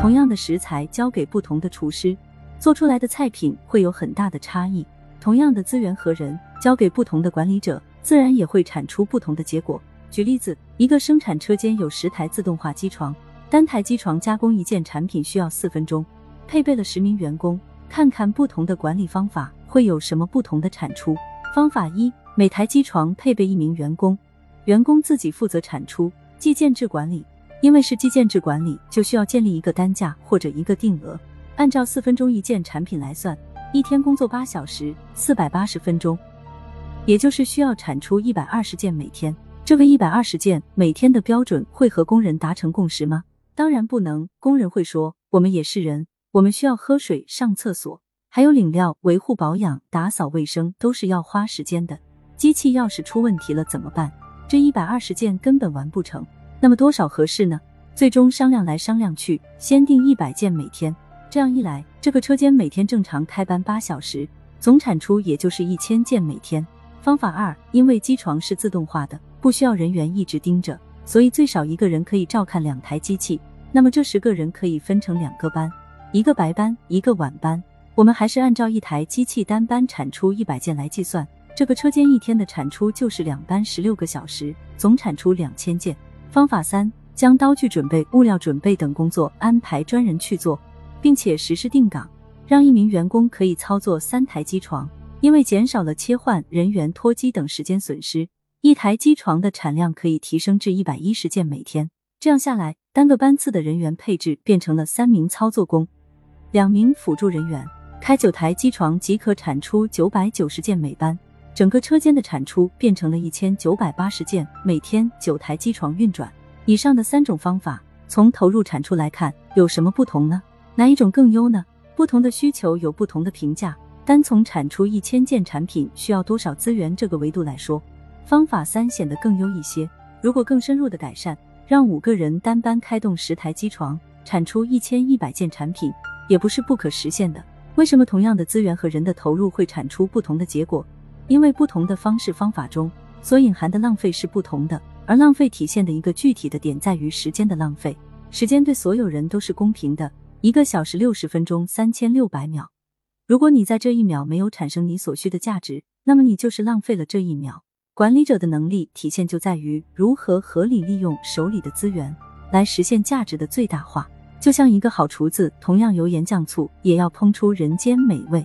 同样的食材交给不同的厨师，做出来的菜品会有很大的差异。同样的资源和人，交给不同的管理者，自然也会产出不同的结果。举例子，一个生产车间有十台自动化机床，单台机床加工一件产品需要四分钟，配备了十名员工，看看不同的管理方法会有什么不同的产出。方法一，每台机床配备一名员工，员工自己负责产出，计件制管理。因为是计件制管理，就需要建立一个单价或者一个定额，按照四分钟一件产品来算，一天工作八小时，四百八十分钟，也就是需要产出一百二十件每天。这个一百二十件每天的标准会和工人达成共识吗？当然不能。工人会说：“我们也是人，我们需要喝水、上厕所，还有领料、维护保养、打扫卫生，都是要花时间的。机器要是出问题了怎么办？这一百二十件根本完不成。那么多少合适呢？最终商量来商量去，先定一百件每天。这样一来，这个车间每天正常开班八小时，总产出也就是一千件每天。方法二，因为机床是自动化的。不需要人员一直盯着，所以最少一个人可以照看两台机器。那么这十个人可以分成两个班，一个白班，一个晚班。我们还是按照一台机器单班产出一百件来计算，这个车间一天的产出就是两班十六个小时，总产出两千件。方法三，将刀具准备、物料准备等工作安排专人去做，并且实施定岗，让一名员工可以操作三台机床，因为减少了切换、人员脱机等时间损失。一台机床的产量可以提升至一百一十件每天，这样下来，单个班次的人员配置变成了三名操作工，两名辅助人员，开九台机床即可产出九百九十件每班，整个车间的产出变成了一千九百八十件每天。九台机床运转，以上的三种方法，从投入产出来看有什么不同呢？哪一种更优呢？不同的需求有不同的评价。单从产出一千件产品需要多少资源这个维度来说。方法三显得更优一些。如果更深入的改善，让五个人单班开动十台机床，产出一千一百件产品，也不是不可实现的。为什么同样的资源和人的投入会产出不同的结果？因为不同的方式方法中所隐含的浪费是不同的，而浪费体现的一个具体的点在于时间的浪费。时间对所有人都是公平的，一个小时六十分钟，三千六百秒。如果你在这一秒没有产生你所需的价值，那么你就是浪费了这一秒。管理者的能力体现就在于如何合理利用手里的资源，来实现价值的最大化。就像一个好厨子，同样油盐酱醋，也要烹出人间美味。